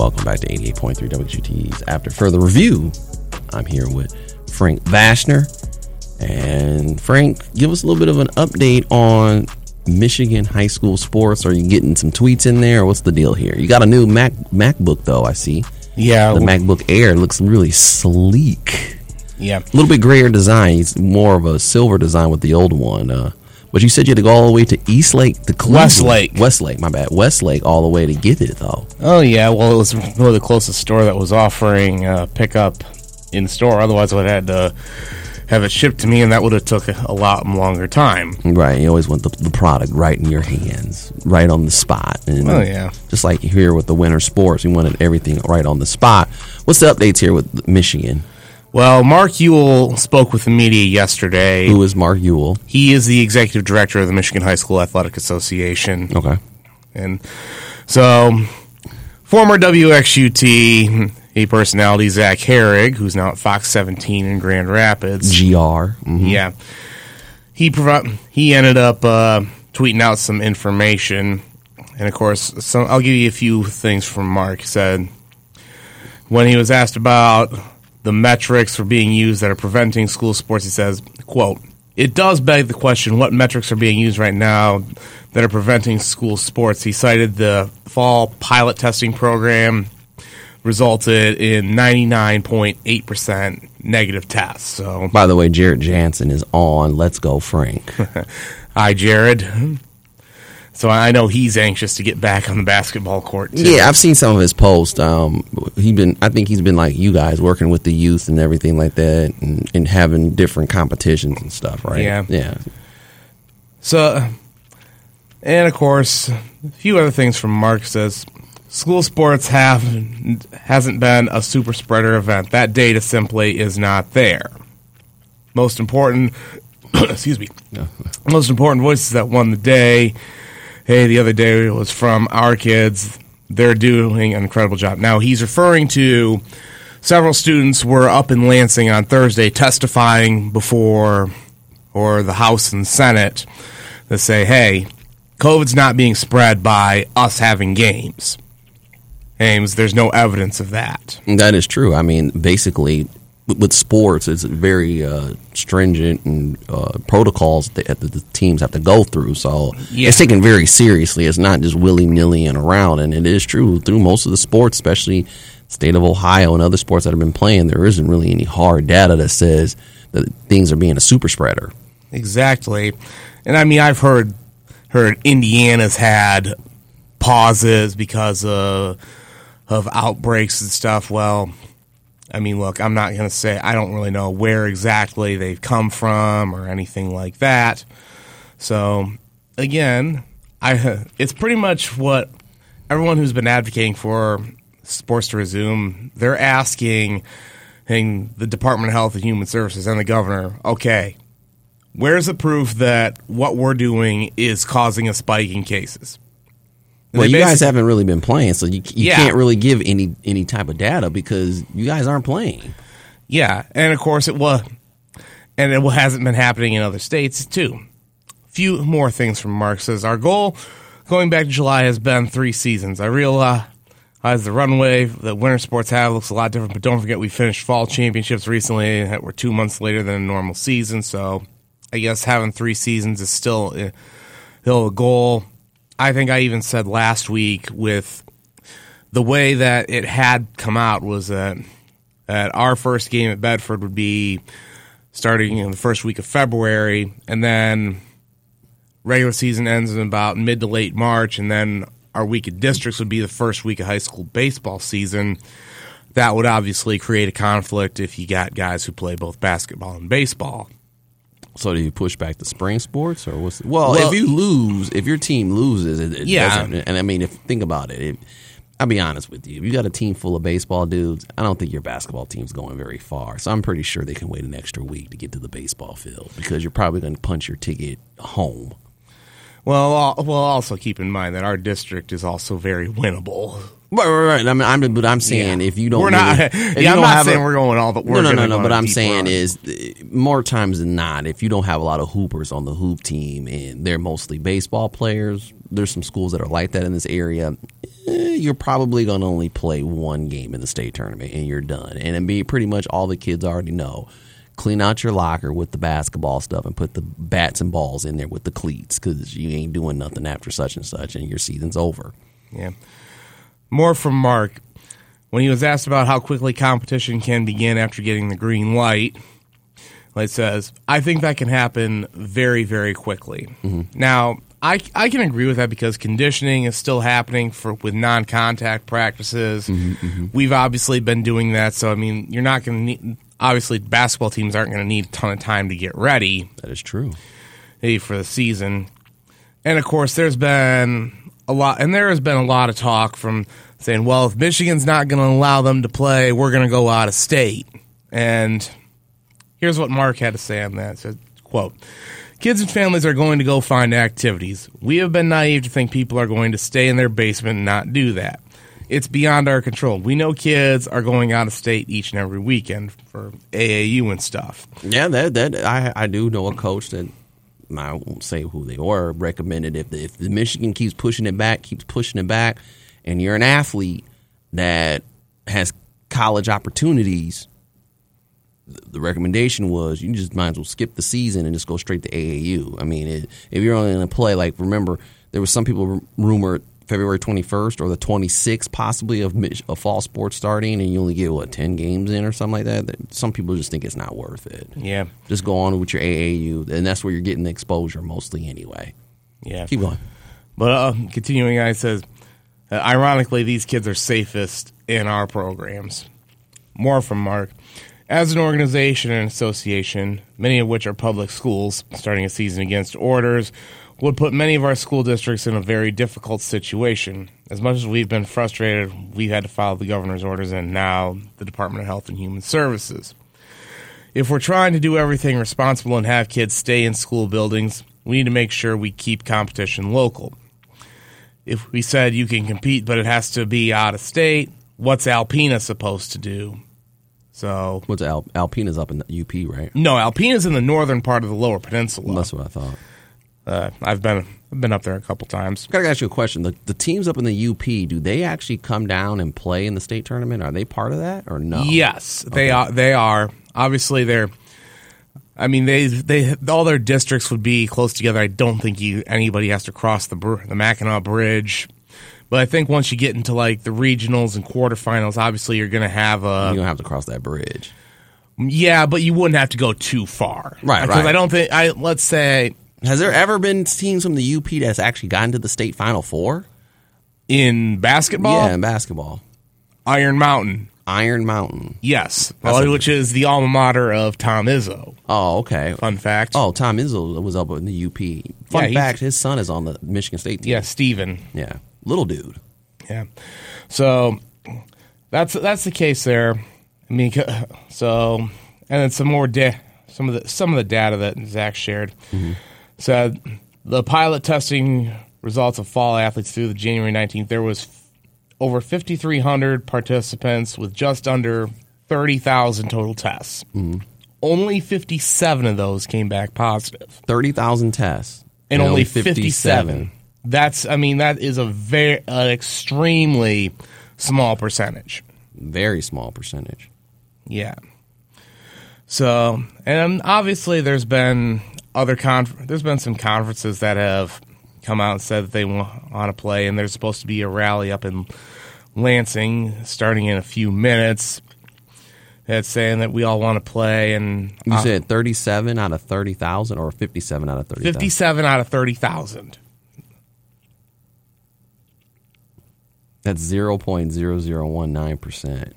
Welcome back to 88.3 WXUTs after further review. I'm here with Frank Vashner. And Frank, give us a little bit of an update on Michigan high school sports. Are you getting some tweets in there? What's the deal here? You got a new Mac MacBook though, I see. Yeah, The MacBook Air looks really sleek. yeah. A little bit grayer design. It's more of a silver design with the old one. Uh, but you said you had to go all the way to East Lake, to Cleveland. Westlake. Westlake, my bad. Westlake, all the way to get it though. Oh yeah. Well, it was really the closest store that was offering uh, pickup in store. Otherwise, I would have had to have it shipped to me, and that would have took a, a lot longer time. Right, you always want the, the product right in your hands, right on the spot. And Oh, yeah. just like here with the winter sports, we wanted everything right on the spot. What's the updates here with Michigan? Well, Mark Uyl spoke with the media yesterday. Who is Mark Uyl? He is the executive director of the Michigan High School Athletic Association. Okay, And so, former WXUT a personality, Zach Herrig, who's now at Fox 17 in Grand Rapids. GR. Mhm. Yeah, he provi- he ended up uh, tweeting out some information, and of course, some, I'll give you a few things from Mark. He said when he was asked about the metrics for being used that are preventing school sports, he says, "quote It does beg the question: what metrics are being used right now that are preventing school sports?" He cited the fall pilot testing program resulted in 99.8% negative tests. So By the way, Jared Jansen is on. Let's go, Frank. Hi, Jared. So I know he's anxious to get back on the basketball court. Too. yeah, I've seen some of his posts. Um, he been, I think he's been like you guys, working with the youth and everything like that, and, and having different competitions and stuff, right? Yeah. yeah. So, and of course, a few other things from Mark says school sports have hasn't been a super spreader event. That data simply is not there. Most important, excuse me, most important voices that won the day. Hey, the other day was from our kids. They're doing an incredible job. Now he's referring to several students were up in Lansing on Thursday testifying before or the House and Senate that say, hey, COVID's not being spread by us having games. Ames, there's no evidence of that. That is true. I mean, basically, with, sports, it's very uh, stringent and uh, protocols that the, the teams have to go through. So Yeah. it's taken very seriously. It's not just willy nilly and around. And it is true through most of the sports, especially state of Ohio and other sports that have been playing. There isn't really any hard data that says that things are being a super spreader. Exactly. And I mean, I've heard heard Indiana's had pauses because of of outbreaks and stuff. Well, I mean, look, I'm not going to say I don't really know where exactly they've come from or anything like that. So, again, I it's pretty much what everyone who's been advocating for sports to resume, they're asking the Department of Health and Human Services and the governor, okay, where's the proof that what we're doing is causing a spike in cases? Well, you guys haven't really been playing, so you, you Yeah. can't really give any any type of data because you guys aren't playing. Yeah, and of course it was, and it hasn't been happening in other states too. Few more things from Mark says our goal going back to July has been three seasons. I realize the runway that winter sports have looks a lot different, but don't forget we finished fall championships recently And that were two months later than a normal season. So I guess having three seasons is still uh, still a goal. I think I even said last week with the way that it had come out was that that our first game at Bedford would be starting in the first week of February, and then regular season ends in about mid to late March, and then our week of districts would be the first week of high school baseball season. that would obviously create a conflict if you got guys who play both basketball and baseball. So do you push back the spring sports or what's? Well, Well- if you lose, if your team loses, it, it Yeah. doesn't. And I mean, if think about it, if, I'll be honest with you. If you got a team full of baseball dudes, I don't think your basketball team's going very far. So I'm pretty sure they can wait an extra week to get to the baseball field because you're probably going to punch your ticket home. Well, well, also keep in mind that our district is also very winnable. Right, right, right. I mean, I'm, but I'm saying Yeah. if you don't, we're not. really- if you yeah, I'm don't not have a- saying we're going all the. no, no, no, no. But I'm saying run. is uh, more times than not, if you don't have a lot of hoopers on the hoop team and they're mostly baseball players, there's some schools that are like that in this area. eh, You're probably going to only play one game in the state tournament and you're done. And it'd be pretty much all the kids already know. Clean out your locker with the basketball stuff and put the bats and balls in there with the cleats because you ain't doing nothing after such and such and your season's over. Yeah. More from Mark. When he was asked about how quickly competition can begin after getting the green light, it says, I think that can happen very, very quickly. Mm-hmm. Now, I, I can agree with that because conditioning is still happening for with non contact practices. Mm-hmm, mm-hmm. We've obviously been doing that. So, I mean, you're not going to need, obviously, basketball teams aren't going to need a ton of time to get ready That is true. hey, for the season. And of course, there's been a lot, and there has been a lot of talk from saying, well, if Michigan's not going to allow them to play, we're going to go out of state. And here's what Mark had to say on that. Said, quote, Kids and families are going to go find activities. We have been naive to think people are going to stay in their basement and not do that. It's beyond our control. We know kids are going out of state each and every weekend for AAU and stuff. Yeah, that that I I do know a coach that I won't say who they were recommended if the, if the Michigan keeps pushing it back, keeps pushing it back, and you're an athlete that has college opportunities. The recommendation was you just might as well skip the season and just go straight to AAU. I mean, it, if you're only going to play, like remember, there was some people ru- rumored February 21st or the 26th possibly of, of fall sports starting, and you only get what 10 games in or something like that. That- Some people just think it's not worth it. Yeah. Just go on with your AAU, and that's where you're getting the exposure mostly anyway. Yeah. Keep going. But uh, continuing, on, it says, uh, ironically, these kids are safest in our programs. More from Mark. As an organization and association, many of which are public schools, starting a season against orders would put many of our school districts in a very difficult situation. As much as we've been frustrated, we've had to follow the governor's orders and now the Department of Health and Human Services. If we're trying to do everything responsible and have kids stay in school buildings, we need to make sure we keep competition local if we said you can compete, but it has to be out of state, what's Alpena supposed to do? So What's Al- Alpena's up in the UP, right? no, Alpena's in the northern part of the Lower Peninsula. That's what I thought. Uh, I've been I've been up there a couple times. Gotta ask you a question. The, the teams up in the UP, do they actually come down and play in the state tournament? Are they part of that or no? Yes, they are. They are obviously they're. I mean, they they all their districts would be close together. I don't think you anybody has to cross the the Mackinac Bridge. But I think once you get into like the regionals and quarterfinals, obviously you're going to have a You don't have to cross that bridge. Yeah, but you wouldn't have to go too far, Right, Because right. I don't think I. Let's say Has there ever been teams from the UP that's actually gotten to the state final four? in basketball, Yeah, in basketball. Iron Mountain, Iron Mountain. yes, That's well, oh, which is the alma mater of Tom Izzo. Oh, okay. Fun fact. Oh, Tom Izzo was up in the UP. Fun Yeah, fact, his son is on the Michigan State team. yeah, Steven. Yeah. Little dude. Yeah, so that's that's the case there. I mean, c- so and then some more da- some of the some of the data that Zach shared mm-hmm. Said uh, the pilot testing results of fall athletes through the January nineteenth. There was over fifty three hundred participants with just under thirty thousand total tests. Mm-hmm. Only fifty seven of those came back positive. positive Thirty thousand tests. and, only 57. That's, I mean, that is a very, an extremely small percentage. Very small percentage. Yeah. So, and obviously, there's been other conf- there's been some conferences that have come out and said that they want to play, and there's supposed to be a rally up in Lansing starting in a few minutes. That's saying that we all want to play, and You uh, said 37 out of 30,000 or 57 out of 30,000? 57 out of 30,000. That's 0.0019%.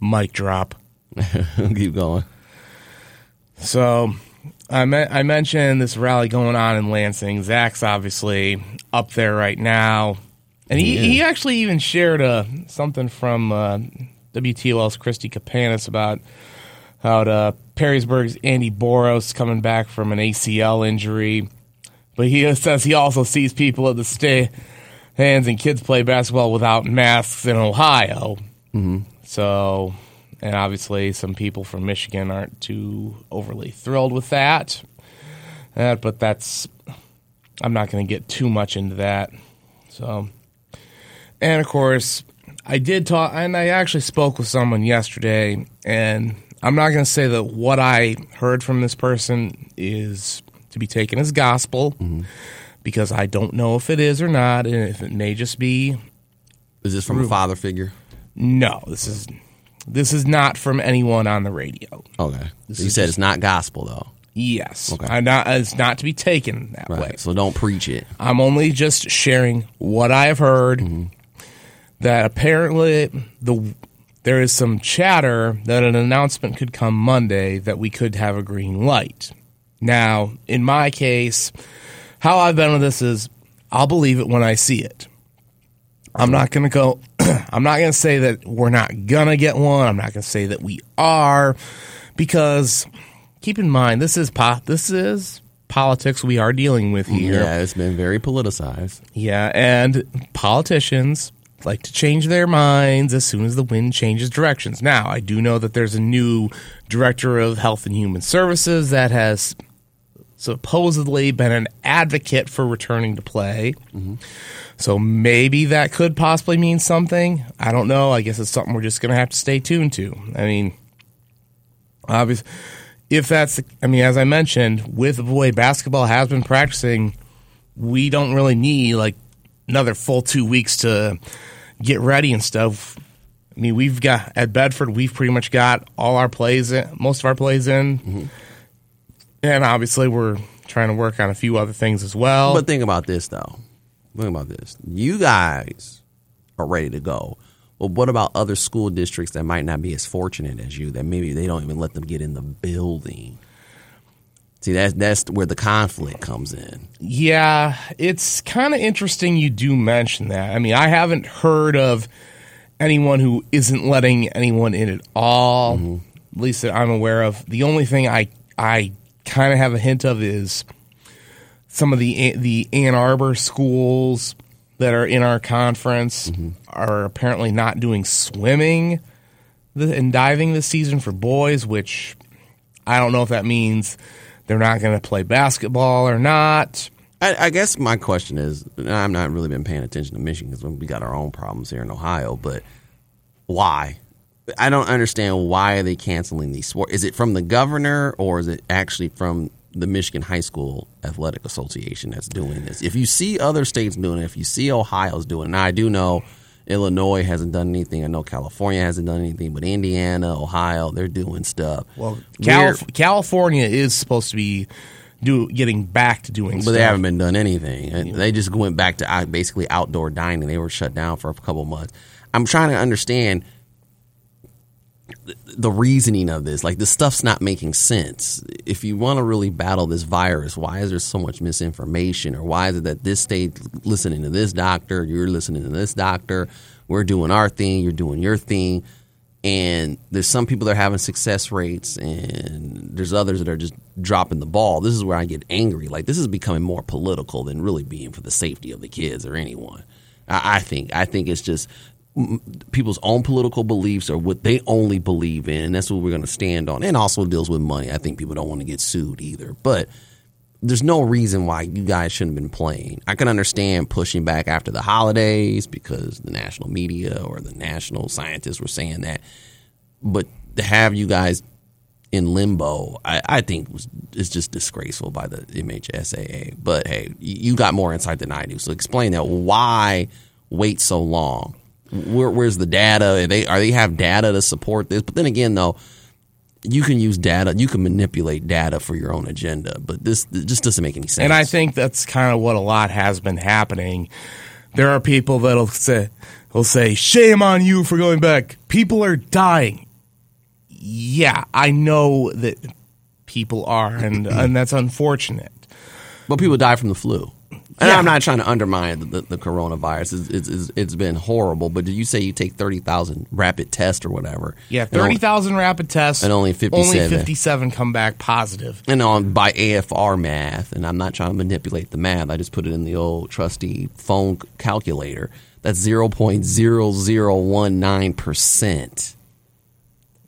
Mic drop. Keep going. So I me- I mentioned this rally going on in Lansing. Zach's obviously up there right now, and he, Yeah. he actually even shared uh, something from uh, WTOL's Christy Kapanis about how uh, Perrysburg's Andy Boros coming back from an ACL injury, but he says he also sees people at the stands and kids play basketball without masks in Ohio. So, and obviously, some people from Michigan aren't too overly thrilled with that. Uh, but that's, I'm not going to get too much into that. So, and of course, I did talk, and I actually spoke with someone yesterday, and I'm not going to say that what I heard from this person is to be taken as gospel. Because I don't know if it is or not, and if it may just be Is this from a father figure? no, this is this is not from anyone on the radio. Okay. This you is said just- it's not gospel though. Yes, Okay. I'm not. It's not to be taken that Right. way. So don't preach it. I'm only just sharing what I have heard. Mm-hmm. That apparently the there is some chatter that an announcement could come Monday that we could have a green light. Now, in my case, how I've been with this is I'll believe it when I see it. I'm not going to go. I'm not going to say that we're not going to get one. I'm not going to say that we are, because keep in mind this is po- this is politics we are dealing with here. Yeah, it's been very politicized. Yeah, and politicians like to change their minds as soon as the wind changes directions. Now, I do know that there's a new director of Health and Human Services that has supposedly been an advocate for returning to play. So maybe that could possibly mean something. I don't know. I guess it's something we're just going to have to stay tuned to. I mean, obviously, if that's, I mean, as I mentioned, with the way basketball has been practicing, we don't really need like another full two weeks to get ready and stuff. I mean, we've got at Bedford, we've pretty much got all our plays in, most of our plays in, mm-hmm. And obviously we're trying to work on a few other things as well. But think about this though. Think about this. You guys are ready to go. But what about other school districts that might not be as fortunate as you that maybe they don't even let them get in the building? See, that's that's where the conflict comes in. Yeah, it's kind of interesting you do mention that. I mean, I haven't heard of anyone who isn't letting anyone in at all. Mm-hmm. At least that I'm aware of. The only thing I I kind of have a hint of is some of the the Ann Arbor schools that are in our conference mm-hmm. are apparently not doing swimming and diving this season for boys, which I don't know if that means they're not going to play basketball or not. I, I guess my question is, I'm not really been paying attention to Michigan because we got our own problems here in Ohio. But why? I don't understand why are they canceling these sports. Is it from the governor or is it actually from the Michigan High School Athletic Association that's doing this? If you see other states doing it, if you see Ohio's doing it, now I do know Illinois hasn't done anything. I know California hasn't done anything, but Indiana, Ohio, they're doing stuff. Well, Calif- California is supposed to be do getting back to doing, But stuff. they haven't been done anything. They just went back to uh, basically outdoor dining. They were shut down for a couple months. I'm trying to understand the reasoning of this. Like this stuff's not making sense. If you want to really battle this virus, why is there so much misinformation, or why is it that this state listening to this doctor, you're listening to this doctor, we're doing our thing, you're doing your thing, and there's some people that are having success rates, and there's others that are just dropping the ball. This is where I get angry. Like this is becoming more political than really being for the safety of the kids or anyone. I, think. I think it's just people's own political beliefs or what they only believe in, and that's what we're going to stand on. And also deals with money. I think people don't want to get sued either, but there's no reason why you guys shouldn't have been playing. I can understand pushing back after the holidays because the national media or the national scientists were saying that, but to have you guys in limbo, I, I think was is just disgraceful by the MHSAA. But hey, you you got more insight than I do, so explain that. Why wait so long? Where, where's the data? Are they are they have data to support this? But then again, though, you can use data, you can manipulate data for your own agenda. But this, just doesn't make any sense. And I think that's kind of what a lot has been happening. There are people that'll say, will say, "Shame on you for going back." People are dying yeah, I know that people are, and and that's unfortunate. But people die from the flu. And Yeah. I'm not trying to undermine the, the, the coronavirus. It's, it's, it's, been horrible. But did you say you take 30,000 rapid tests or whatever? Yeah, thirty thousand rapid tests, and only 57. Only fifty-seven come back positive. And on by AFR math, and I'm not trying to manipulate the math. I just put it in the old trusty phone calculator. That's 0.0019 percent.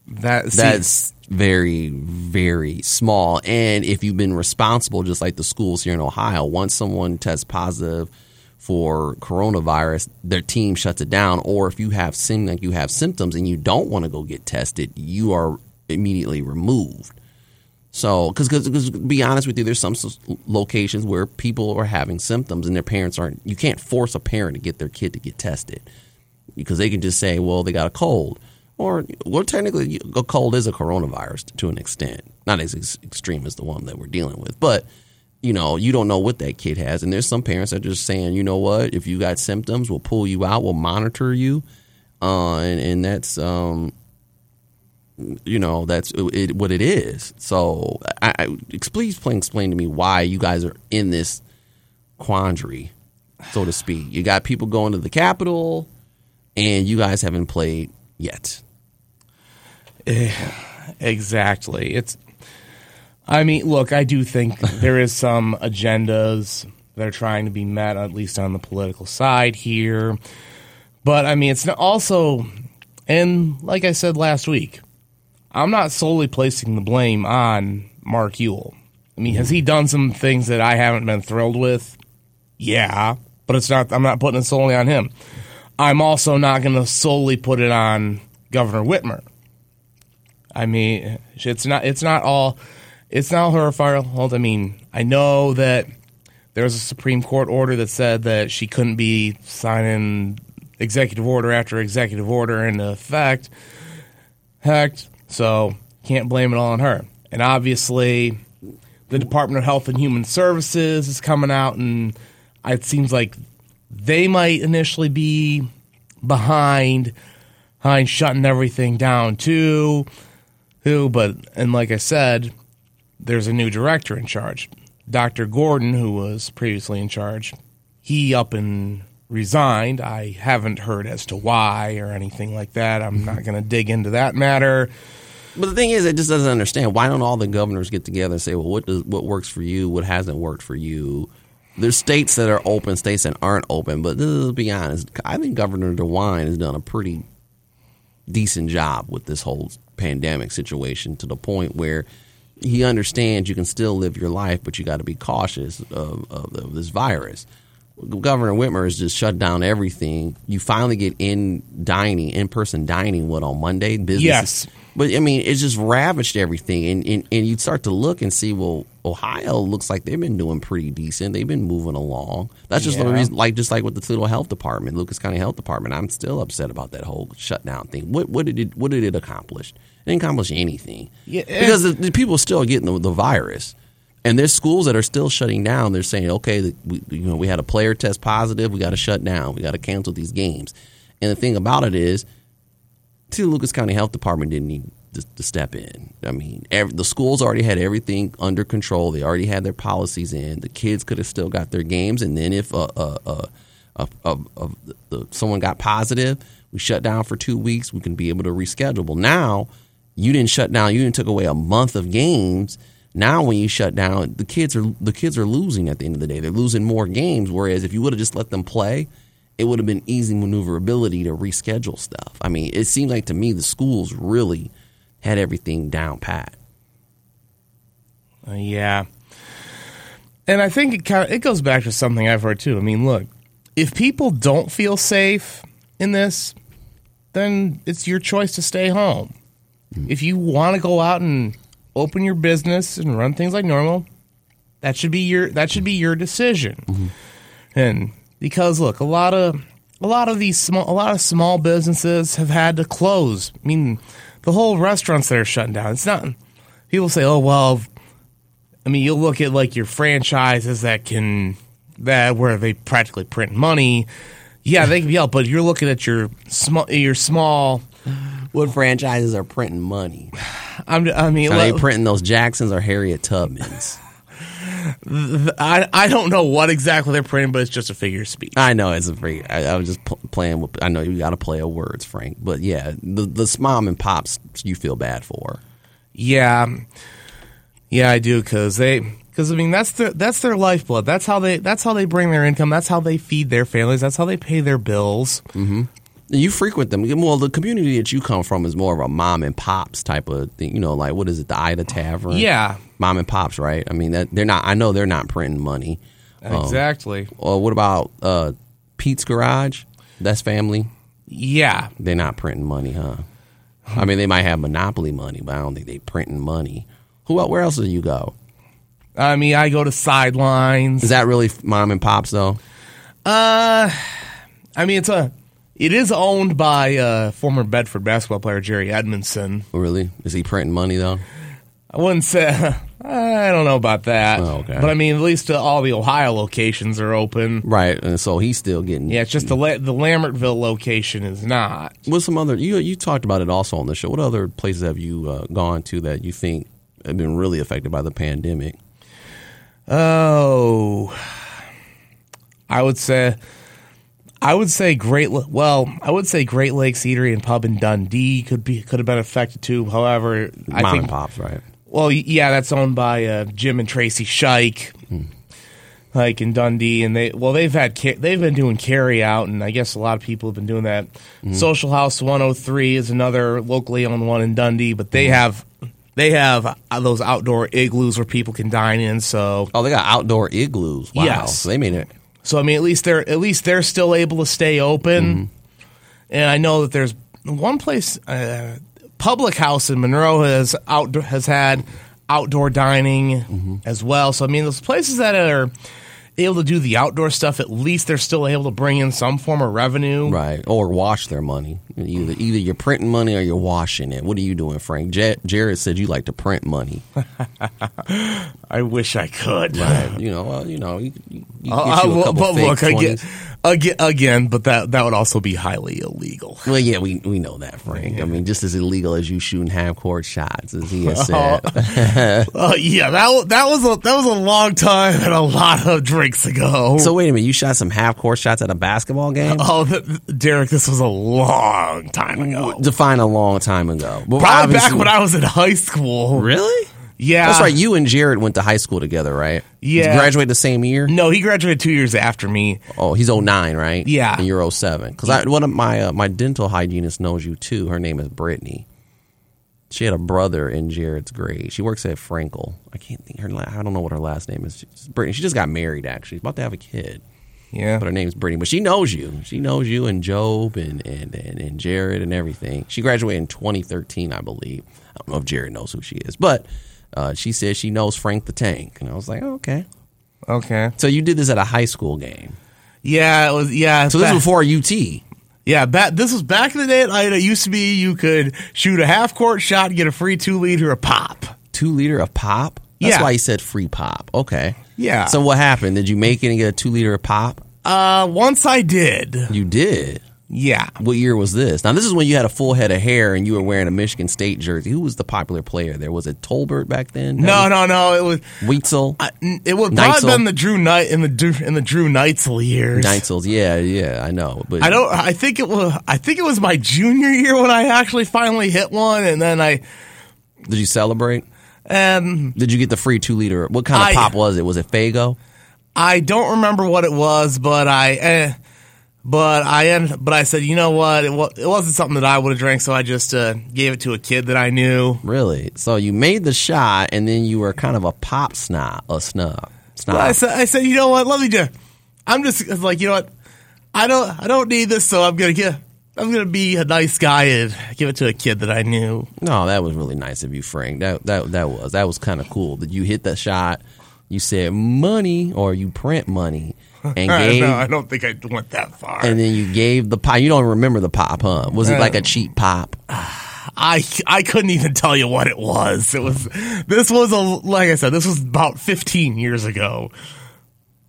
That see, That's very, very small. And if you've been responsible, just like the schools here in Ohio, once someone tests positive for coronavirus, their team shuts it down. Or if you have seem like you have symptoms and you don't want to go get tested, you are immediately removed. So, because to be honest with you, there's some locations where people are having symptoms and their parents aren't. You can't force a parent to get their kid to get tested because they can just say, well, they got a cold. Or, well, technically, a cold is a coronavirus to an extent. Not as ex- extreme as the one that we're dealing with. But, you know, you don't know what that kid has. And there's some parents that are just saying, you know what, if you got symptoms, we'll pull you out, we'll monitor you. Uh, and, and that's, um, you know, that's it, what it is. So, I, I, please explain, explain to me why you guys are in this quandary, so to speak. You got people going to the Capitol, and you guys haven't played yet. Eh, exactly. It's. I mean, look, I do think there is some agendas that are trying to be met, at least on the political side here. But I mean, it's also, and like I said last week, I'm not solely placing the blame on Mark Uyl. I mean, has he done some things that I haven't been thrilled with? Yeah, but it's not. I'm not putting it solely on him. I'm also not going to solely put it on Governor Whitmer. I mean, it's not. It's not all. It's not her fault. I mean, I know that there was a Supreme Court order that said that she couldn't be signing executive order after executive order into effect. Heck, so can't blame it all on her. And obviously, the Department of Health and Human Services is coming out, and it seems like they might initially be behind, behind shutting everything down too. Who, but and like I said, there's a new director in charge, Dr. Gordon, who was previously in charge. He up and resigned. I haven't heard as to why or anything like that. I'm not going to mm-hmm. dig into that matter. But the thing is, it just doesn't understand. Why don't all the governors get together and say, well, what does what works for you? What hasn't worked for you? There's states that are open, states that aren't open. But let's be honest, I think Governor DeWine has done a pretty decent job with this whole pandemic situation to the point where he understands you can still live your life, but you got to be cautious of, of, of this virus. Governor Whitmer has just shut down everything. You finally get in dining, in person dining, what on Monday? Business. Yes. But I mean, it's just ravaged everything, and, and and you start to look and see. Well, Ohio looks like they've been doing pretty decent. They've been moving along. That's just the reason. Like just like with the Toledo Health Department, Lucas County Health Department. I'm still upset about that whole shutdown thing. What what did it what did it accomplish? It didn't accomplish anything. Yeah. because the, the people are still getting the, the virus. And there's schools that are still shutting down. They're saying, okay, the- we, you know, we had a player test positive. We got to shut down. We got to cancel these games. And the thing about it is, the Lucas County Health Department didn't need to, to step in. I mean, every, the schools already had everything under control. They already had their policies in. The kids could have still got their games. And then if uh, uh, uh, someone got positive, we shut down for two weeks. We can be able to reschedule. Well, now you didn't shut down. You didn't took away a month of games. Now, when you shut down, the kids are the kids are losing at the end of the day. They're losing more games. Whereas if you would have just let them play, it would have been easy maneuverability to reschedule stuff. I mean, it seemed like to me the schools really had everything down pat. Uh, yeah. And I think it kind of, it goes back to something I've heard too. I mean, look, if people don't feel safe in this, then it's your choice to stay home. If you want to go out and open your business and run things like normal, that should be your that should be your decision. And because look, a lot of a lot of these small a lot of small businesses have had to close. I mean, the whole restaurants that are shutting down. It's not people say, "Oh, well, I mean, you'll look at like your franchises that can that where they practically print money. Yeah, they can be out, but you're looking at your small your small what franchises are printing money? I'm, I mean, Are they printing those Jacksons or Harriet Tubmans? I I don't know what exactly they're printing, but it's just a figure of speech. I know it's a free. I, I was just pl- playing with. I know you got to play of words, Frank. But yeah, the the mom and pops you feel bad for. Yeah, yeah, I do because they because I mean that's their that's their lifeblood. That's how they that's how they bring their income. That's how they feed their families. That's how they pay their bills. Mm-hmm. You frequent them. Well, the community that you come from is more of a mom and pops type of thing. You know, like what is it, the Ida Tavern? Yeah, mom and pops, right? I mean, that they're not. I know they're not printing money. exactly. Or what about uh, Pete's Garage? That's family. Yeah, They're not printing money, huh? I mean, they might have monopoly money, but I don't think they printing money. Who? el- Where else do you go? I mean I go to sidelines. Is that really mom and pops though? Uh, I mean it's a it is owned by uh, former Bedford basketball player Jerry Edmondson. Really? Is he printing money though? I wouldn't say. I don't know about that. Oh, okay. But I mean, at least uh, all the Ohio locations are open. Right, and so he's still getting. Yeah, it's just the La- the Lambertville location is not. What's some other? You you talked about it also on the show. What other places have you uh, gone to that you think have been really affected by the pandemic? Oh, I would say, I would say Great. Well, I would say Great Lakes Eatery and Pub in Dundee could be could have been affected too. However, I think and pops, right? Well, yeah, that's owned by uh, Jim and Tracy Shike, like in Dundee, and they well they've had they've been doing carry out, and I guess a lot of people have been doing that. Social House 103 is another locally owned one in Dundee, but they have they have uh, those outdoor igloos where people can dine in. So Oh, they got outdoor igloos. Wow, Yes. so they mean it. so I mean, at least they're at least they're still able to stay open. And I know that there's one place, uh, Public House in Monroe has outdoor has had outdoor dining mm-hmm. as well. So I mean, those places that are able to do the outdoor stuff, at least they're still able to bring in some form of revenue. Right, or wash their money. Either either you're printing money or you're washing it. What are you doing, Frank? Ja- Jared said you like to print money. I wish I could. Right. you know, well, you know, you, you, Uh, get you uh, a couple but look again, 20s. again, again, but that that would also be highly illegal. Well, yeah, we we know that, Frank. I mean, just as illegal as you shooting half court shots, as he has said. Uh, yeah, that that was a that was a long time and a lot of drinks ago. so wait a minute, you shot some half court shots at a basketball game? Oh, th- th- Derek, this was a long time ago. Define a long time ago. But Probably back when I was in high school. really. Yeah. That's right. You and Jared went to high school together, right? Yeah. Graduated the same year. No, he graduated two years after me. Oh, he's 09, right? Yeah. And you're 07. Because one of my uh, my dental hygienist knows you too. Her name is Brittany. She had a brother in Jared's grade. She works at Frankel. I can't think her. I don't know what her last name is. She's Brittany. She just got married. Actually, She's about to have a kid. Yeah. But her name's Brittany. But she knows you. She knows you and Job and and, and, and Jared and everything. She graduated in 2013, I believe. I don't know if Jared knows who she is, but uh, she says she knows Frank the Tank, and I was like, oh, okay. Okay. So you did this at a high school game. Yeah, it was. Yeah. So this was before UT. Yeah, back, this was back in the day at Ida. It used to be you could shoot a half court shot and get a free two liter of pop. two liter of pop. That's Yeah. why he said free pop. Okay. Yeah. So what happened? Did you make it and get a two liter of pop? Uh, once I did. You did. Yeah. What year was this? Now this is when you had a full head of hair and you were wearing a Michigan State jersey. Who was the popular player there? Was it Tolbert back then? No, no, no. It was. Weitzel. I, it would probably Neitzel. been the Drew Knight in the Drew, in the Drew Neitzel years. Neitzel's. Yeah, yeah, I know. But I don't. I think it was. I think it was my junior year when I actually finally hit one, and then I. Did you celebrate? Um, Did you get the free two liter? What kind of I- pop was it? Was it Faygo? I don't remember what it was, but I. Eh, but I end, but I said, you know what? It, wa- it wasn't something that I would have drank, so I just uh, gave it to a kid that I knew. Really? So you made the shot and then you were kind of a pop snob, a snub. But I said, I said, you know what? Let me just. I'm just it's like, you know what? I don't. I don't need this, so I'm gonna get. I'm gonna be a nice guy and give it to a kid that I knew. No, that was really nice of you, Frank. That that that was that was kind of cool. That you hit that shot. You said money or you print money and gave, no, I don't think I went that far. and then you gave the pop. You don't remember the pop, huh? Was it uh, like a cheap pop? I I couldn't even tell you what it was. It was this was a like I said, this was about 15 years ago.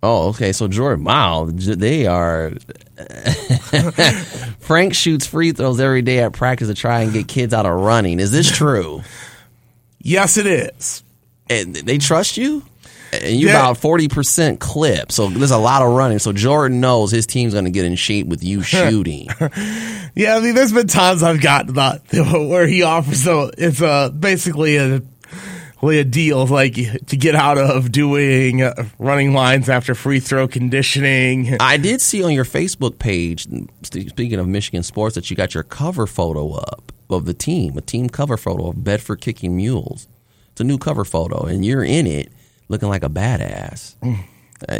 Oh, okay. So Jordan, wow, they are. Frank shoots free throws every day at practice to try and get kids out of running. Is this true? Yes, it is. and they trust you. And you Yeah. about forty percent clip, so there's a lot of running. So Jordan knows his team's going to get in shape with you shooting. Yeah, I mean, there's been times I've gotten that where he offers so it's uh, basically a a deal like to get out of doing uh, running lines after free throw conditioning. I did see on your Facebook page, speaking of Michigan sports, that you got your cover photo up of the team, a team cover photo of Bedford kicking mules. It's a new cover photo, and you're in it looking like a badass. Uh,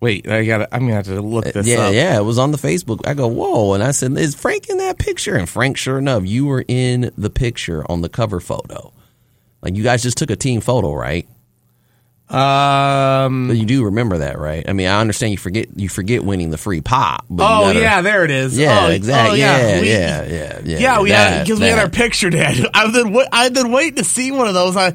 Wait, I got. I'm gonna have to look this yeah, up. yeah, it was on the Facebook. I go, whoa, and I said, "Is Frank in that picture?" And Frank, sure enough, you were in the picture on the cover photo. Like you guys just took a team photo, right? Um. But you do remember that, right? I mean, I understand you forget you forget winning the free pop. But Oh gotta- yeah, there it is. yeah, oh, exactly. oh, yeah, We- yeah, yeah, yeah, Yeah, we because we had our picture dad. I've been I've been waiting to see one of those. I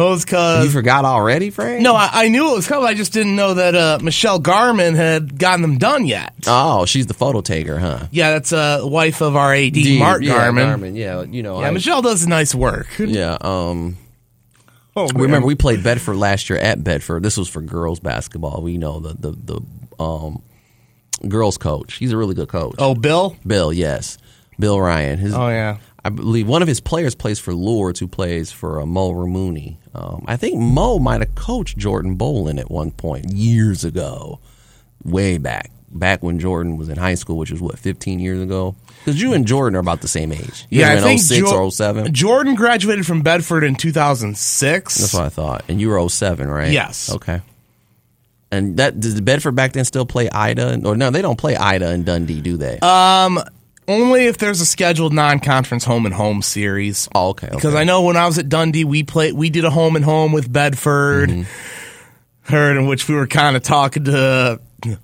those You because forgot already, Frank? no, I, I knew it was coming. I just didn't know that uh, Michelle Garman had gotten them done yet. Oh, she's the photo taker, huh? Yeah, that's uh, wife of our AD, D- Mark yeah, Garman. Yeah, you know. Yeah, I- Michelle does nice work. Yeah. Um. Oh, man. Remember, we played Bedford last year at Bedford. This was for girls basketball. We know the the the um girls coach. He's a really good coach. Oh, Bill. Bill, yes, Bill Ryan. His, Oh yeah. I believe one of his players plays for Lourdes, who plays for uh, Mo Ramuni. Um, I think Mo might have coached Jordan Bolin at one point years ago, way back, back when Jordan was in high school, which was what 15 years ago. Because you and Jordan are about the same age. You Yeah, I think 06 Jo- or 07. Jordan graduated from Bedford in 2006. That's what I thought. And you were 07, right? Yes. Okay. And that does Bedford back then still play Ida? Or no, they don't play Ida and Dundee, do they? Um, only if there's a scheduled non-conference home and home series. oh, okay. Because okay. I know when I was at Dundee, we played, we did a home and home with Bedford, Mm-hmm. heard in which we were kind of talking to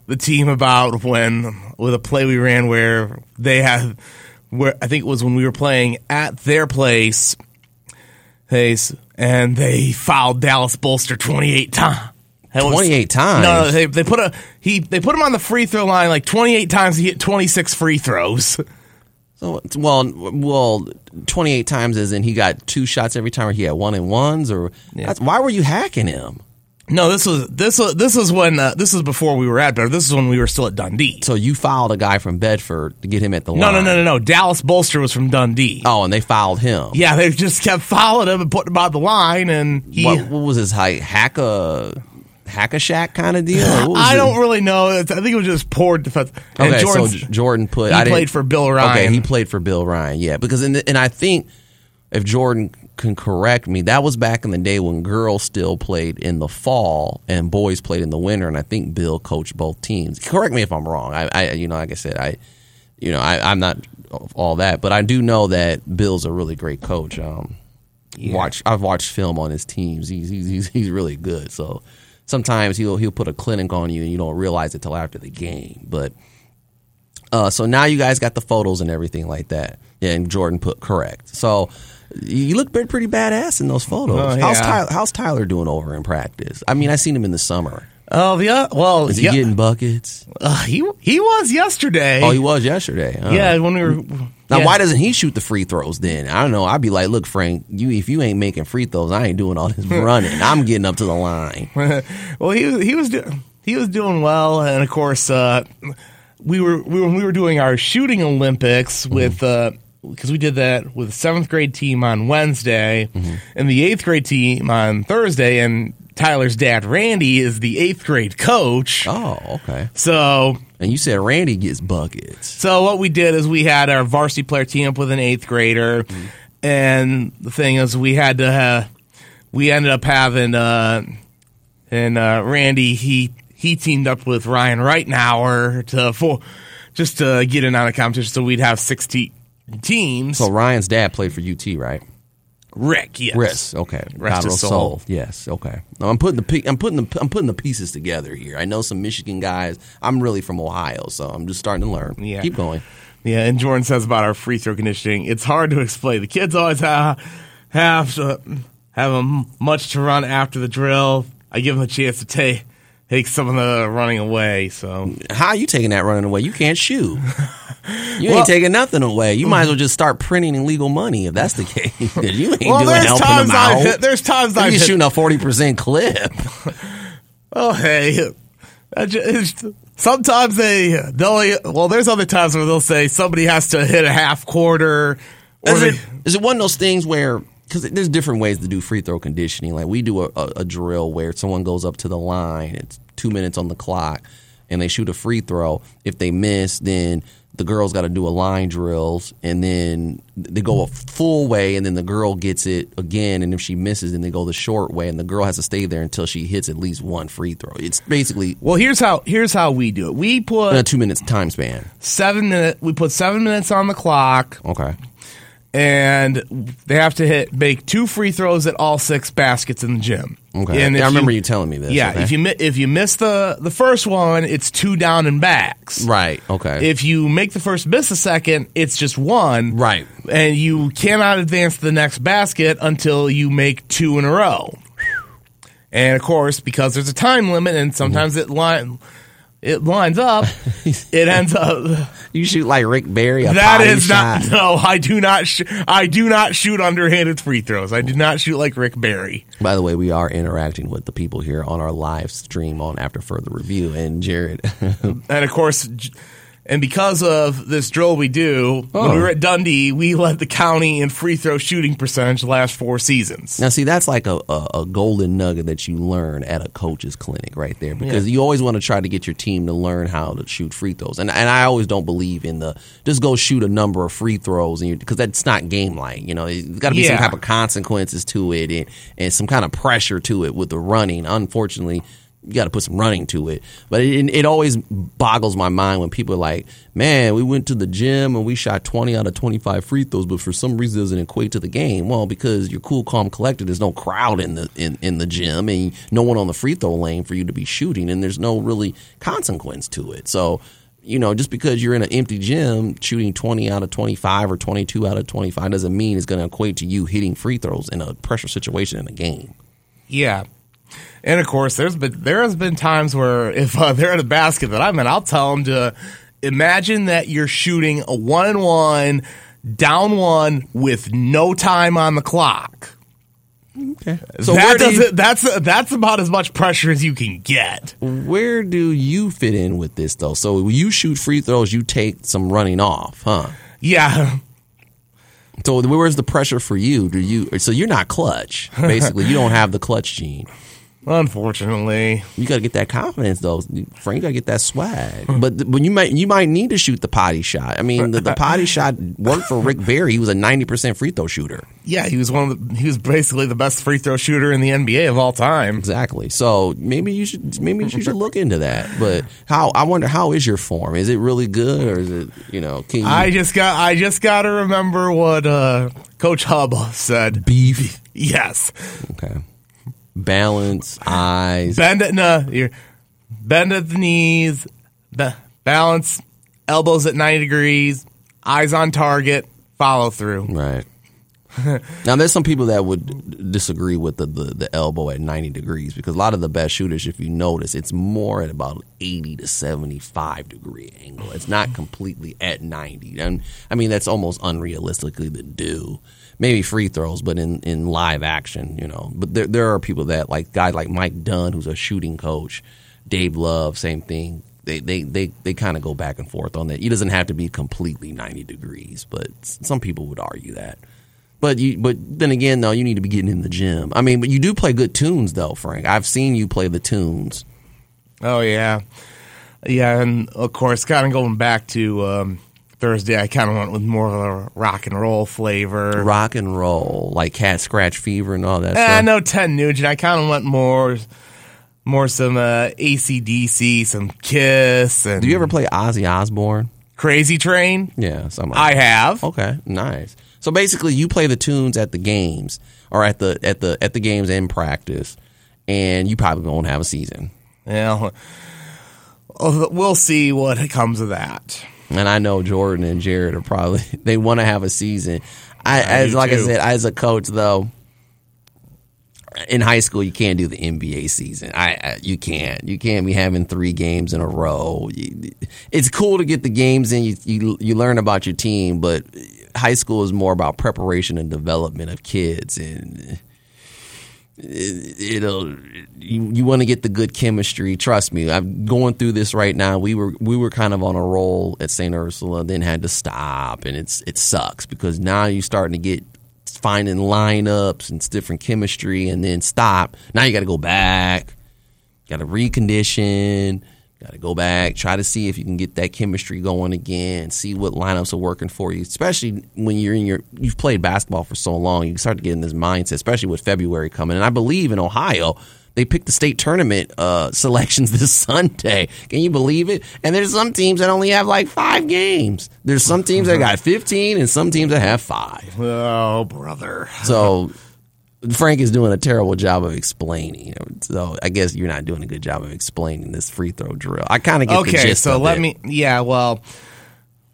the team about when with a play we ran where they had, where I think it was when we were playing at their place, they, and they fouled Dallas Bolster 28 times. 28 times? No, no, they they put a he they put him on the free throw line like 28 times. He hit 26 free throws. So, well, well, 28 times as in he got two shots every time or he had one and ones? Or that's, why were you hacking him? No, this was this was this was when uh, this was before we were at Bedford. This is when we were still at Dundee. So you filed a guy from Bedford to get him at the No, line. no, no, no, no. no. Dallas Bolster was from Dundee. Oh, and they fouled him. Yeah, they just kept following him and putting him on the line, and he. What, what was his height? Hack a, hack a Shaq kind of deal? Or what was I it? don't really know. I think it was just poor defense. And Okay, so Jordan put. he I played for Bill Ryan. Okay, he played for Bill Ryan. Yeah, because in the, and I think if Jordan can correct me, that was back in the day when girls still played in the fall and boys played in the winter, and I think Bill coached both teams. Correct me if I'm wrong. I, I you know, like I said, I, you know, I, I'm not all that, but I do know that Bill's a really great coach. Um, watch I've watched film on his teams. He's he's he's, he's really good. So sometimes he'll he'll put a clinic on you and you don't realize it till after the game. But uh, so now you guys got the photos and everything like that. Yeah, and Jordan put correct. So you look pretty, badass in those photos. Oh, How's. Tyler, how's Tyler doing over in practice? I mean, I seen him in the summer. oh yeah, well, Is he yeah, getting buckets? uh, he he was yesterday. Oh, he was yesterday. huh? yeah, when we were. Now, yeah. why doesn't he shoot the free throws then? I don't know. I'd be like, look, Frank, you if you ain't making free throws, I ain't doing all this running. I'm getting up to the line. well, he was he was do, he was doing well, and of course, uh, we were we were, we were doing our shooting Olympics mm-hmm. with uh, because we did that with the seventh grade team on Wednesday, mm-hmm. and the eighth grade team on Thursday, and Tyler's dad Randy is the eighth grade coach. Oh, okay. So And you said Randy gets buckets. so what we did is we had our varsity player team up with an eighth grader, and the thing is we had to have, we ended up having uh, and uh, Randy he he teamed up with Ryan Reitnauer to for just to get in on a competition so we'd have sixty teams. So Ryan's dad played for UT, right? Rick, yes, Riss, okay. Rest God rest soul. Yes, okay. No, I'm putting the I'm putting the I'm putting the pieces together here. I know some Michigan guys. I'm really from Ohio, so I'm just starting to learn. Yeah. Keep going. Yeah, and Jordan says about our free throw conditioning, it's hard to explain. The kids always have have to have much to run after the drill. I give them a chance to take take some of the running away. So How you taking that running away? You can't shoot. You Well- ain't taking nothing away. You might as well just start printing illegal money if that's the case. you ain't well, doing there's helping times them out. hit, there's times I'm shooting a forty percent clip. Oh, hey. I ju- Sometimes they they'll well. There's other times where they'll say somebody has to hit a half quarter. Is they, it, is it one of those things where because there's different ways to do free throw conditioning? Like we do a, a, a drill where someone goes up to the line, it's two minutes on the clock, and they shoot a free throw. If they miss, then the girls got to do a line drills, and then they go a full way, and then the girl gets it again, and if she misses, then they go the short way, and the girl has to stay there until she hits at least one free throw. It's basically well, here's how here's how we do it. We in a two minutes time span. seven minute. We put seven minutes on the clock, Okay. And they have to hit make two free throws at all six baskets in the gym. Okay. And I remember you, telling me this. Yeah, okay. if you if you miss the the first one, it's two down and backs. right. Okay. If you make the first miss a second, it's just one. Right. And you cannot advance to the next basket until you make two in a row. And of course, because there's a time limit and sometimes mm-hmm. it line it lines up, it ends up You shoot like Rick Barry. That shot. not no, I do not sh- I do not shoot underhanded free throws. I do not shoot like Rick Barry. By the way, we are interacting with the people here on our live stream on After Further Review. And Jared, And of course, and because of this drill we do, when Oh. we were at Dundee, we led the county in free throw shooting percentage the last four seasons. now see, that's like a, a, a golden nugget that you learn at a coach's clinic right there because you always want to try to get your team to learn how to shoot free throws. And, and I always don't believe in the just go shoot a number of free throws and because that's not game like. You know, there's got to be some type of consequences to it and, and some kind of pressure to it with the running. Unfortunately, you got to put some running to it. But it, it always boggles my mind when people are like, man, we went to the gym and we shot 20 out of 25 free throws, but for some reason it doesn't equate to the game. Well, because you're cool, calm, collected. There's no crowd in the in, in the gym and no one on the free throw lane for you to be shooting, and there's no really consequence to it. So, you know, just because you're in an empty gym shooting 20 out of 25 or 22 out of 25 doesn't mean it's going to equate to you hitting free throws in a pressure situation in a game. Yeah. And of course, there's been there has been times where if uh, they're at a basket that I'm in, I'll tell them to imagine that you're shooting a one and one, down one with no time on the clock. Okay. So that where do you- that's that's about as much pressure as you can get. Where do you fit in with this though? So you shoot free throws, you take some running off, huh? Yeah. So where's the pressure for you? Do you? So you're not clutch. Basically, you don't have the clutch gene. Unfortunately. You got to get that confidence though, Frank. You got to get that swag. But but you might you might need to shoot the potty shot. I mean, the, the potty shot worked for Rick Barry. He was a ninety percent free throw shooter. Yeah, he was one of the he was basically the best free throw shooter in the NBA of all time. Exactly. So maybe you should maybe you should look into that. But how? I wonder how is your form? Is it really good or is it you know? Can you I just got I just got to remember what uh, Coach Hub said. beef? Yes. Okay. Balance, eyes. Bend it no, you're bend at the knees, ba- balance, elbows at 90 degrees, eyes on target, follow through. Right. now, there's some people that would disagree with the, the, the elbow at 90 degrees because a lot of the best shooters, if you notice, it's more at about 80 to 75 degree angle. It's not completely at 90. And I mean, that's almost unrealistically to do. Maybe free throws, but in, in live action, you know. But there, there are people that, like guys like Mike Dunn, who's a shooting coach, Dave Love, same thing. They they they, they kind of go back and forth on that. He doesn't have to be completely 90 degrees, but some people would argue that. But you, but then again, though, you need to be getting in the gym. I mean, but you do play good tunes, though, Frank. I've seen you play the tunes. Oh yeah, yeah, and of course, kind of going back to um, Thursday, I kind of went with more of a rock and roll flavor. Rock and roll, like Cat Scratch Fever and all that Eh, stuff. no, Ted Nugent. I kind of went more, more some uh, ACDC, some Kiss, and Do you ever play Ozzy Osbourne? Crazy Train? Yeah, something. I Like have. Okay, nice. So basically, you play the tunes at the games or at the at the at the games in practice, and you probably won't have a season. Yeah, well, we'll see what comes of that. And I know Jordan and Jared are probably they want to have a season. I, as do like I said, as a coach though, in high school you can't do the NBA season. I, I you can't. You can't be having three games in a row. You- It's cool to get the games in. You, you you learn about your team, but high school is more about preparation and development of kids and it'll uh, you, you want to get the good chemistry. Trust me i'm going through this right now. We were we were kind of on a roll at st ursula then had to stop and it's it sucks because now you're starting to get finding lineups and different chemistry and then stop. Now you got to go back got to recondition got to go back try to see if you can get that chemistry going again see what lineups are working for you especially when you're in your you've played basketball for so long you start to get in this mindset especially with february coming and i believe in ohio they picked the state tournament uh, selections this Sunday. Can you believe it? And there's some teams that only have like five games. There's some teams that got 15 and some teams that have five. Oh, brother. So Frank is doing a terrible job of explaining. So I guess you're not doing a good job of explaining this free throw drill. I kind of get the Okay, gist so of let it. me. Yeah, well,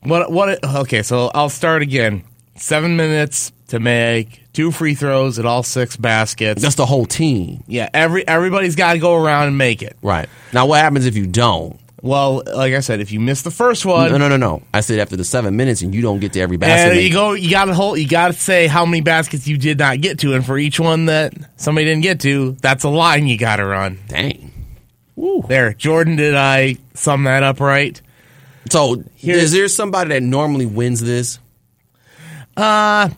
what what? Okay, so I'll start again. Seven minutes to make two free throws at all six baskets. That's the whole team, yeah, every everybody's got to go around and make it. right? Now, what happens if you don't? Well, like I said, if you miss the first one, No, no, no, no. I said after the seven minutes and you don't get to every basket. and you go, you got to hold, you got to say how many baskets you did not get to, and for each one that somebody didn't get to, that's a line you got to run. Dang. There, Jordan, did I sum that up right? So Here's- is there somebody that normally wins this? Uh,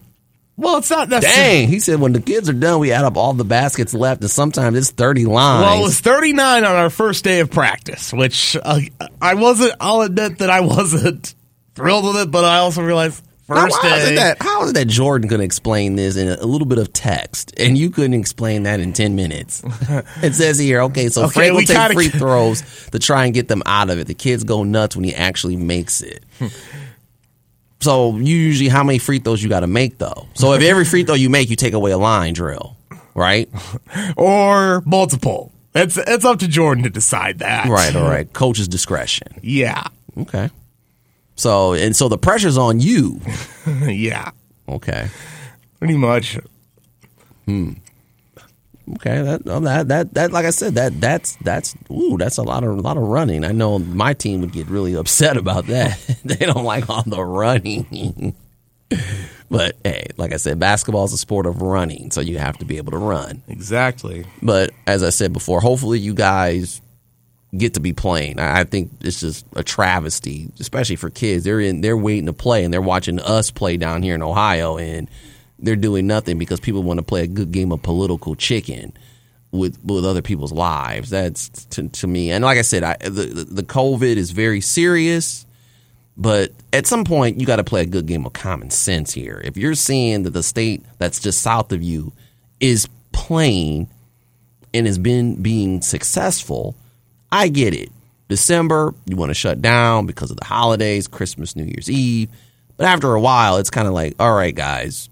Well, it's not necessarily. Dang, he said when the kids are done, we add up all the baskets left, and sometimes it's thirty lines. Well, it was 39 on our first day of practice, which uh, I wasn't, I'll admit that I wasn't thrilled with it, but I also realized first how is it day. that how is that Jordan could explain this in a, a little bit of text, and you couldn't explain that in ten minutes? it says here, okay, so Okay, Frank will take free throws to try and get them out of it. The kids go nuts when he actually makes it. So you usually how many free throws you got to make though? So if every free throw you make, you take away a line drill, right? or multiple. It's, it's up to Jordan to decide that. right, all right. Coach's discretion. Yeah. Okay. So and so the pressure's on you. yeah. Okay. Pretty much. Hmm. Okay, that that that that like I said that that's that's ooh that's a lot of a lot of running. I know my team would get really upset about that. they don't like all the running. but hey, like I said, basketball is a sport of running, so you have to be able to run. Exactly. But as I said before, hopefully you guys get to be playing. I, I think it's just a travesty, especially for kids. They're in, they're waiting to play, and they're watching us play down here in Ohio, and they're doing nothing because people want to play a good game of political chicken with with other people's lives. That's to, to me, and like I said, I, the the COVID is very serious. But at some point, you got to play a good game of common sense here. If you're seeing that the state that's just south of you is playing and has been being successful, I get it. December, you want to shut down because of the holidays, Christmas, New Year's Eve. But after a while, it's kind of like, all right, guys,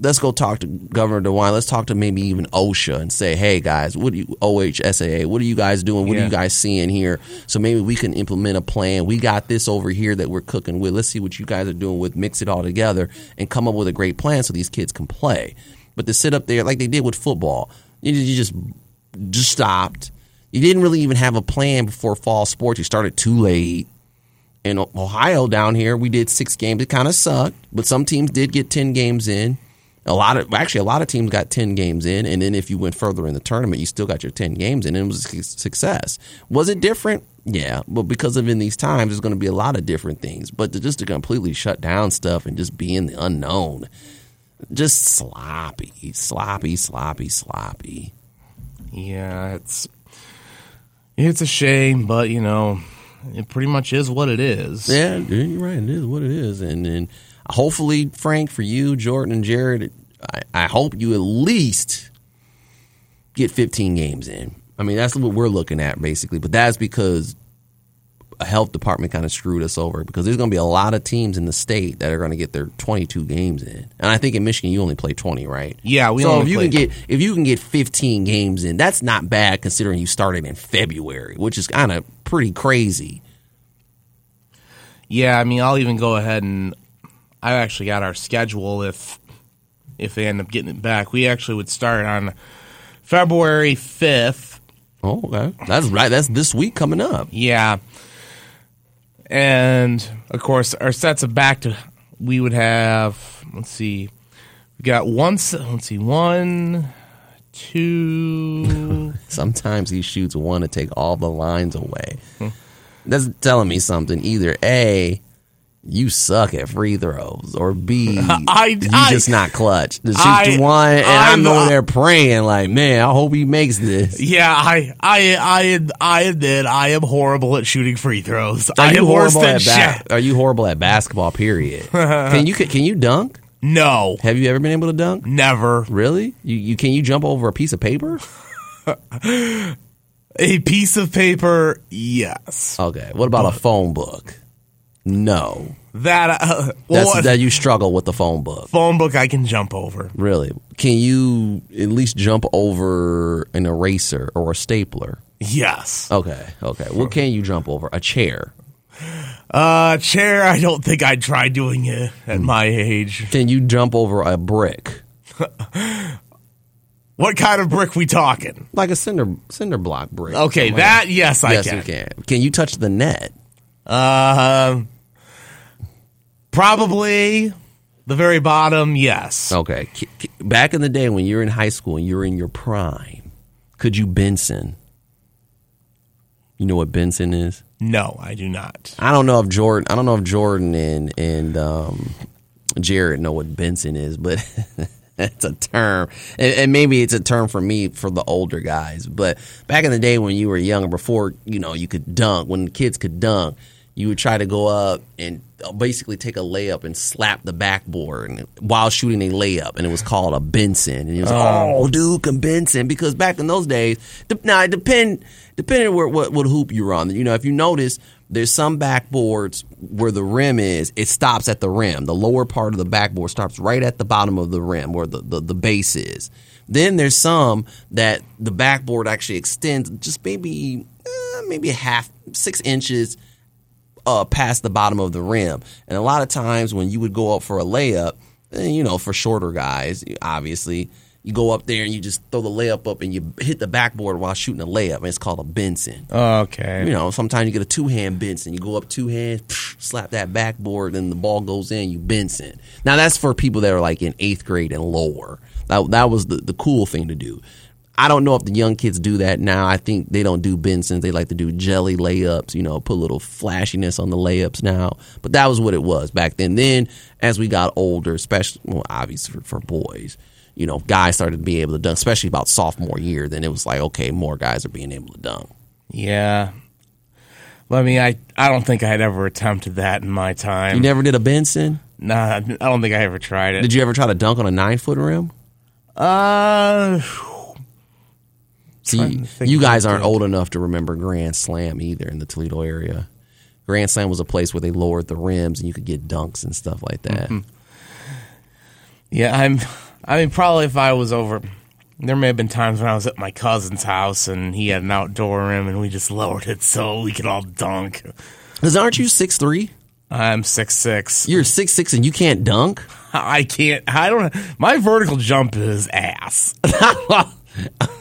let's go talk to Governor DeWine. Let's talk to maybe even OSHA and say, hey, guys, what do you, OHSAA, what are you guys doing? What are you guys seeing here? So maybe we can implement a plan. We got this over here that we're cooking with. Let's see what you guys are doing with, mix it all together and come up with a great plan so these kids can play. But to sit up there like they did with football, you, you just just stopped. You didn't really even have a plan before fall sports. You started too late. In Ohio down here, we did six games. It kind of sucked, but some teams did get ten games in. A lot of actually, a lot of teams got ten games in, and then if you went further in the tournament, you still got your ten games in, and it was a success. Was it different? Yeah, but because of in these times, there's going to be a lot of different things. But to just to completely shut down stuff and just be in the unknown, just sloppy, sloppy, sloppy, sloppy. Yeah, it's it's a shame, but you know, it pretty much is what it is. Yeah, you're right. It is what it is, and and hopefully, Frank, for you, Jordan, and Jared, I, I hope you at least get 15 games in. I mean, that's what we're looking at basically, but that's because a health department kind of screwed us over because there's going to be a lot of teams in the state that are going to get their 22 games in, and I think in Michigan you only play 20, right? Yeah, we so only if you play- can get if you can get 15 games in, that's not bad considering you started in February, which is kind of pretty crazy. Yeah, I mean, I'll even go ahead and I actually got our schedule if if they end up getting it back. We actually would start on February 5th. Oh, okay. That's right. That's this week coming up. Yeah. And of course, our sets of back to we would have. Let's see, we got one. Let's see, one, two. Sometimes these shoots want to take all the lines away. Hmm. That's telling me something. Either A, you suck at free throws, or B, I- you I- just not clutch. The shoot I- one, and I'm, I'm- over there praying like, man, I hope he makes this. yeah, I, I, I, I admit I am horrible at shooting free throws. Are I you am horrible at ba- Are you horrible at basketball? Period. can you can you dunk? No, Have you ever been able to dunk? never. Really? You you can you jump over a piece of paper? A piece of paper, yes. Okay. What about a phone book? No. That, uh, well, That's that you struggle with the phone book. phone book I can jump over. Really? Can you at least jump over an eraser or a stapler? Yes. Okay. Okay. What can you jump over? A chair. Uh, chair, I don't think I'd try doing it at my age. Can you jump over a brick? What kind of brick we talking? Like a cinder cinder block brick. Okay, like that, yes, I yes, can. you can. Can you touch the net? Uh, probably the very bottom, yes. Okay. Back in the day when you're in high school and you're in your prime, could you Benson? You know what Benson is? No, I do not. I don't know if Jordan. I don't know if Jordan and and um, Jared know what Benson is, but it's a term, and, and maybe it's a term for me for the older guys. But back in the day when you were younger, before you know you could dunk, when kids could dunk, you would try to go up and basically take a layup and slap the backboard and, while shooting a layup, and it was called a Benson. And it was oh, Duke and Benson because back in those days, now it depend depending where what what hoop you're on. You know, if you notice, there's some backboards where the rim is, it stops at the rim. The lower part of the backboard stops right at the bottom of the rim where the, the, the base is. Then there's some that the backboard actually extends just maybe uh, maybe a half six inches uh, past the bottom of the rim. And a lot of times when you would go up for a layup, eh, you know, for shorter guys, obviously, you go up there and you just throw the layup up and you hit the backboard while shooting a layup. And it's called a Benson. Okay. You know, sometimes you get a two hand Benson. You go up two hands, slap that backboard, and the ball goes in. You Benson. Now that's for people that are like in eighth grade and lower. That that was the the cool thing to do. I don't know if the young kids do that now. I think they don't do Bensons. They like to do jelly layups. You know, put a little flashiness on the layups now. But that was what it was back then. Then as we got older, especially well, obviously for, for boys. You know, guys started to be able to dunk, especially about sophomore year. Then it was like, okay, more guys are being able to dunk. Yeah. Well, I mean, I, I don't think I'd ever attempted that in my time. You never did a Benson? nah, I don't think I ever tried it. Did you ever try to dunk on a nine foot rim? Uh, See, Trying to think you guys aren't old enough to remember Grand Slam either in the Toledo area. Grand Slam was a place where they lowered the rims and you could get dunks and stuff like that. Mm-hmm. yeah, I'm. I mean, probably if I was over, there may have been times when I was at my cousin's house and he had an outdoor rim and we just lowered it so we could all dunk. Because aren't you six three? I'm six six. You're six six and you can't dunk. I can't. I don't. My vertical jump is ass.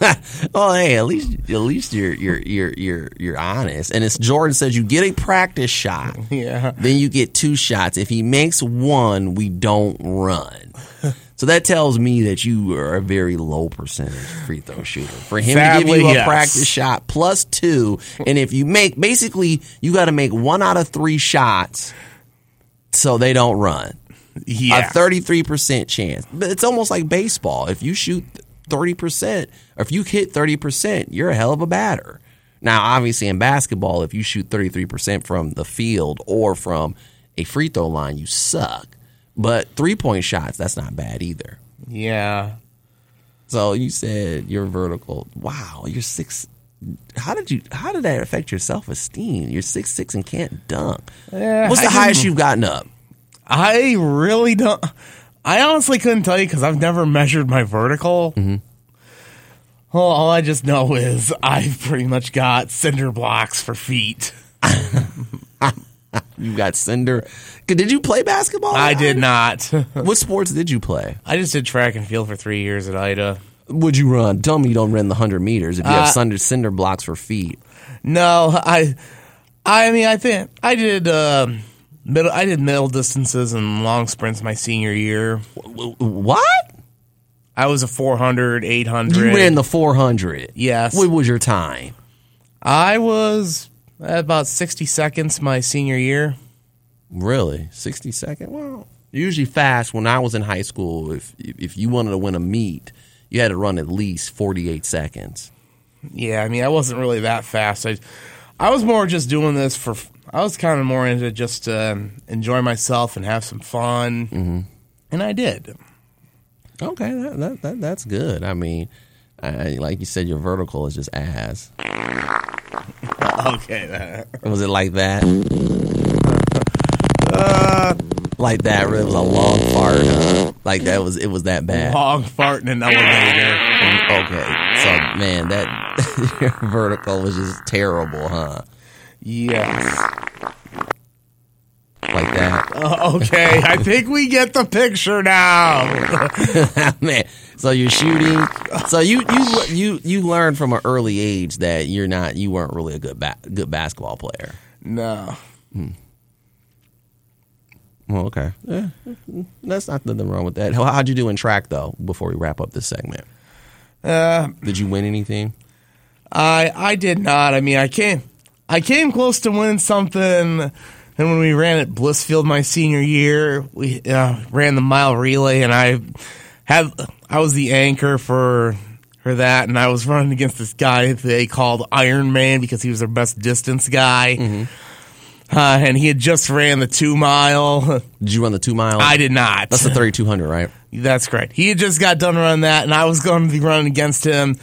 well, oh, hey, at least at least you're you're you're you're you're honest. And as Jordan says, you get a practice shot. Yeah. Then you get two shots. If he makes one, we don't run. So that tells me that you are a very low percentage free throw shooter. For him to give you a yes. practice shot plus two, and if you make basically you got to make one out of three shots, so they don't run. Yeah. A thirty three percent chance, but it's almost like baseball. If you shoot thirty percent, or if you hit thirty percent, you're a hell of a batter. Now, obviously, in basketball, if you shoot thirty three percent from the field or from a free throw line, you suck. But three point shots, that's not bad either. yeah. So you said you're vertical. Wow, you're six. How did you? How did that affect your self esteem? You're six six and can't dunk. Yeah, What's the highest you've gotten up? I really don't. I honestly couldn't tell you because I've never measured my vertical. Mm-hmm. Well, all I just know is I've pretty much got cinder blocks for feet. You got cinder. Did you play basketball? I did not. What sports did you play? I just did track and field for three years at Ida. Would you run? Tell me you don't run the hundred meters if you Uh, have cinder, cinder blocks for feet. No, I, I mean, I think I did uh, middle. I did middle distances and long sprints my senior year. What? I was a 400, 800. You ran the four hundred. Yes. What was your time? I was at about 60 seconds my senior year. Really, sixty second? Well, usually fast. When I was in high school, if if you wanted to win a meet, you had to run at least forty eight seconds. Yeah, I mean, I wasn't really that fast. I, I was more just doing this for. I was kind of more into just to enjoy myself and have some fun, mm-hmm. and I did. Okay, that, that, that that's good. I mean, I, like you said, your vertical is just ass. Okay. Was it like that? like that? It was a long fart. huh? Like that was it was that bad. long fart in an elevator. Okay, so man, that your vertical was just terrible, huh? Yes. Like that, Okay, I think we get the picture now. man. So you're shooting. So you you you you learned from an early age that you're not you weren't really a good ba- good basketball player. No. Well, okay, yeah, that's not nothing wrong with that. How, how'd you do in track though? Before we wrap up this segment, Uh, did you win anything? I I did not. I mean, I came I came close to winning something. And when we ran at Blissfield my senior year, we uh, ran the mile relay, and I had I was the anchor for for that, and I was running against this guy they called Iron Man because he was their best distance guy. Uh, and he had just ran the two mile. Did you run the two mile? I did not. That's the thirty two hundred, right? That's correct. He had just got done running that, and I was going to be running against him.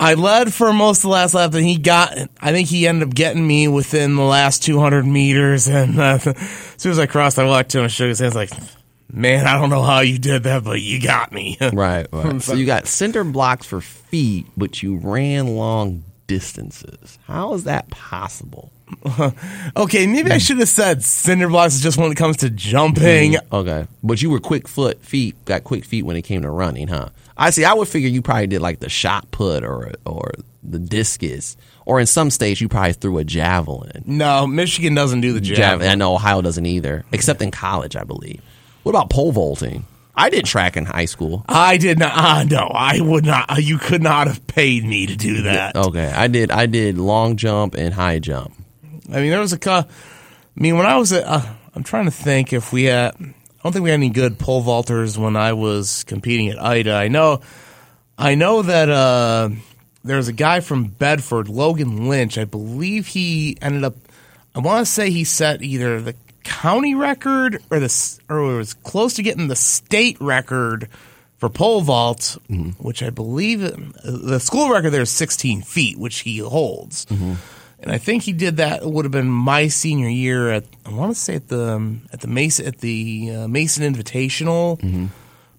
I led for most of the last lap, and he got. I think he ended up getting me within the last 200 meters. And uh, as soon as I crossed, I walked to him and shook his hands, like, "Man, I don't know how you did that, but you got me." Right, right. so you got cinder blocks for feet, but you ran long distances. How is that possible? okay, maybe I should have said cinder blocks is just when it comes to jumping. Okay, but you were quick foot feet, got quick feet when it came to running, huh? I see. I would figure you probably did like the shot put or or the discus, or in some states you probably threw a javelin. No, Michigan doesn't do the Jav- javelin. I know Ohio doesn't either, except in college, I believe. What about pole vaulting? I did track in high school. I did not. Uh, no, I would not. uh, You could not have paid me to do that. Okay, I did. I did long jump and high jump. I mean, there was a. I mean, when I was at, uh, I'm trying to think if we had. I don't think we had any good pole vaulters when I was competing at Ida. I know, I know that uh, there was a guy from Bedford, Logan Lynch. I believe he ended up. I want to say he set either the county record or the or was close to getting the state record for pole vault, which I believe uh, the school record there is 16 feet, which he holds. And I think he did that. It would have been my senior year at I want to say at the um, at the Mason at the uh, Mason Invitational,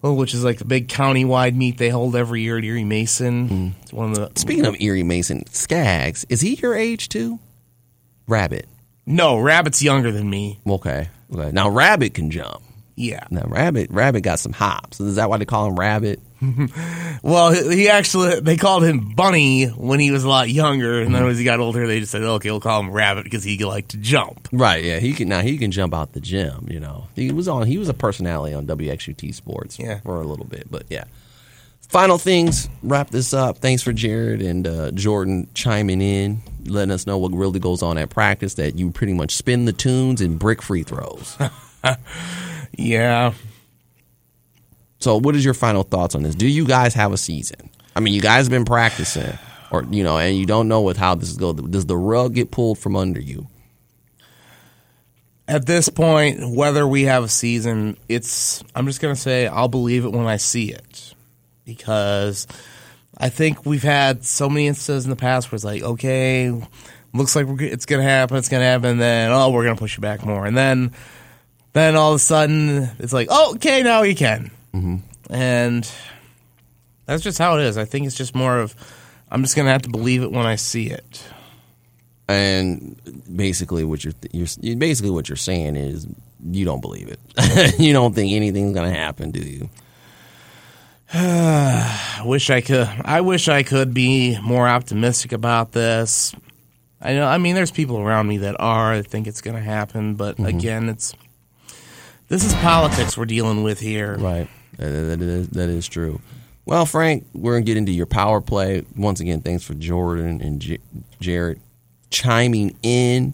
well, which is like the big county-wide meet they hold every year at Erie Mason. It's one of the Speaking of Erie Mason, Skaggs, is he your age too? Rabbit. no Rabbit's younger than me. Okay. okay. Now Rabbit can jump. Yeah. Now Rabbit, Rabbit got some hops. Is that why they call him Rabbit? Well, he actually they called him Bunny when he was a lot younger, and then as he got older, they just said, "Okay, we'll call him Rabbit because he liked to jump." Right. Yeah. He can now. He can jump out the gym. You know. He was on. He was a personality on WXUT Sports. Yeah. For a little bit, but yeah. Final things. Wrap this up. Thanks for Jared and uh, Jordan chiming in, letting us know what really goes on at practice. That you pretty much spin the tunes and brick free throws. Yeah. So, what is your final thoughts on this? Do you guys have a season? I mean, you guys have been practicing, or you know, and you don't know with how this is going. Does the rug get pulled from under you? At this point, whether we have a season, it's I'm just gonna say I'll believe it when I see it, because I think we've had so many instances in the past where it's like, okay, looks like it's gonna happen, it's gonna happen, then oh, we're gonna push it back more, and then then all of a sudden it's like, oh, okay, now you can, mm-hmm. and that's just how it is. I think it's just more of I'm just gonna have to believe it when I see it. And basically, what you're, you're basically what you're saying is you don't believe it. you don't think anything's going to happen, do you? I wish I could. I wish I could be more optimistic about this. I know. I mean, there's people around me that are. I think it's going to happen, but Mm-hmm. again, it's this is politics we're dealing with here. Right. That, is, that is true. Well, Frank, we're going to get into your power play. Once again, thanks for Jordan and J- Jared chiming in.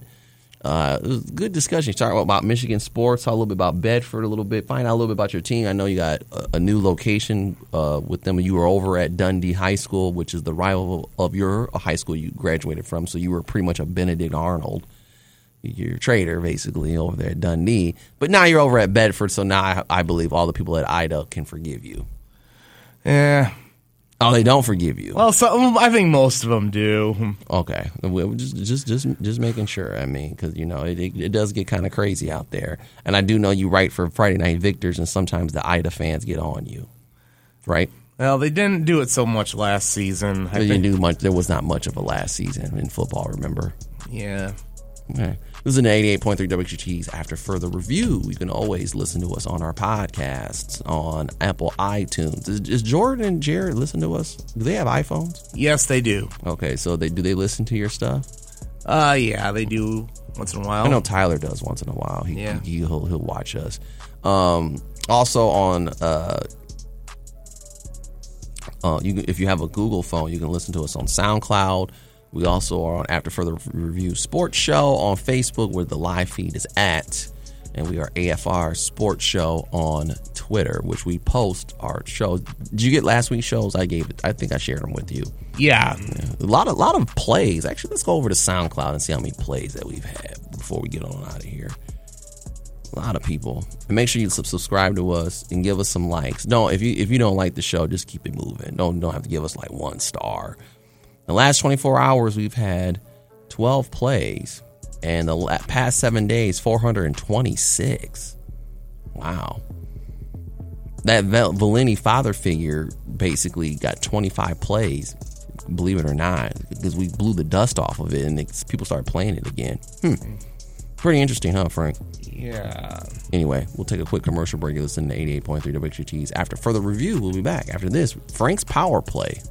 Uh, it was a good discussion. Talk about Michigan sports, talk a little bit about Bedford a little bit, find out a little bit about your team. I know you got a, a new location uh, with them. You were over at Dundee High School, which is the rival of your high school you graduated from. So you were pretty much a Benedict Arnold you're traitor basically over there at Dundee. But now you're over at Bedford, so now I, I believe all the people at Ida can forgive you. Yeah. Oh, they don't forgive you. Well, some um, I think most of them do. okay, just just just just making sure. I mean, because you know it, it, it does get kind of crazy out there, and I do know you write for Friday Night Victors, and sometimes the Ida fans get on you, right? Well, they didn't do it so much last season. I They didn't think, do much. There was not much of a last season in football. Remember? yeah. Okay. This is an 88.3 WXUT's After Further Review. You can always listen to us on our podcasts on Apple iTunes. Is, is Jordan and Jared listen to us? Do they have iPhones? Yes, they do. Okay, so they do they listen to your stuff? Uh, yeah, they do once in a while. I know Tyler does once in a while. He, Yeah. he will he'll watch us. Um, also on uh, uh, you can, if you have a Google phone, you can listen to us on SoundCloud. We also are on After Further Review Sports Show on Facebook, where the live feed is at, and we are AFR Sports Show on Twitter, which we post our shows. Did you get last week's shows? I gave it. I think I shared them with you. Yeah. A lot of lot of plays. Actually, let's go over to SoundCloud and see how many plays that we've had before we get on out of here. A lot of people. And make sure you subscribe to us and give us some likes. Don't if you if you don't like the show, just keep it moving. Don't don't have to give us like one star. The last 24 hours we've had 12 plays and the la- past 7 days 426. Wow. That Vel- Valeni father figure basically got 25 plays believe it or not, because we blew the dust off of it and it's, people started playing it again. Hmm. Pretty interesting, huh, Frank? Yeah. Anyway, we'll take a quick commercial break. You listen to 88.3 WXUT's. After further review, we'll be back. After this, Frank's Power Play.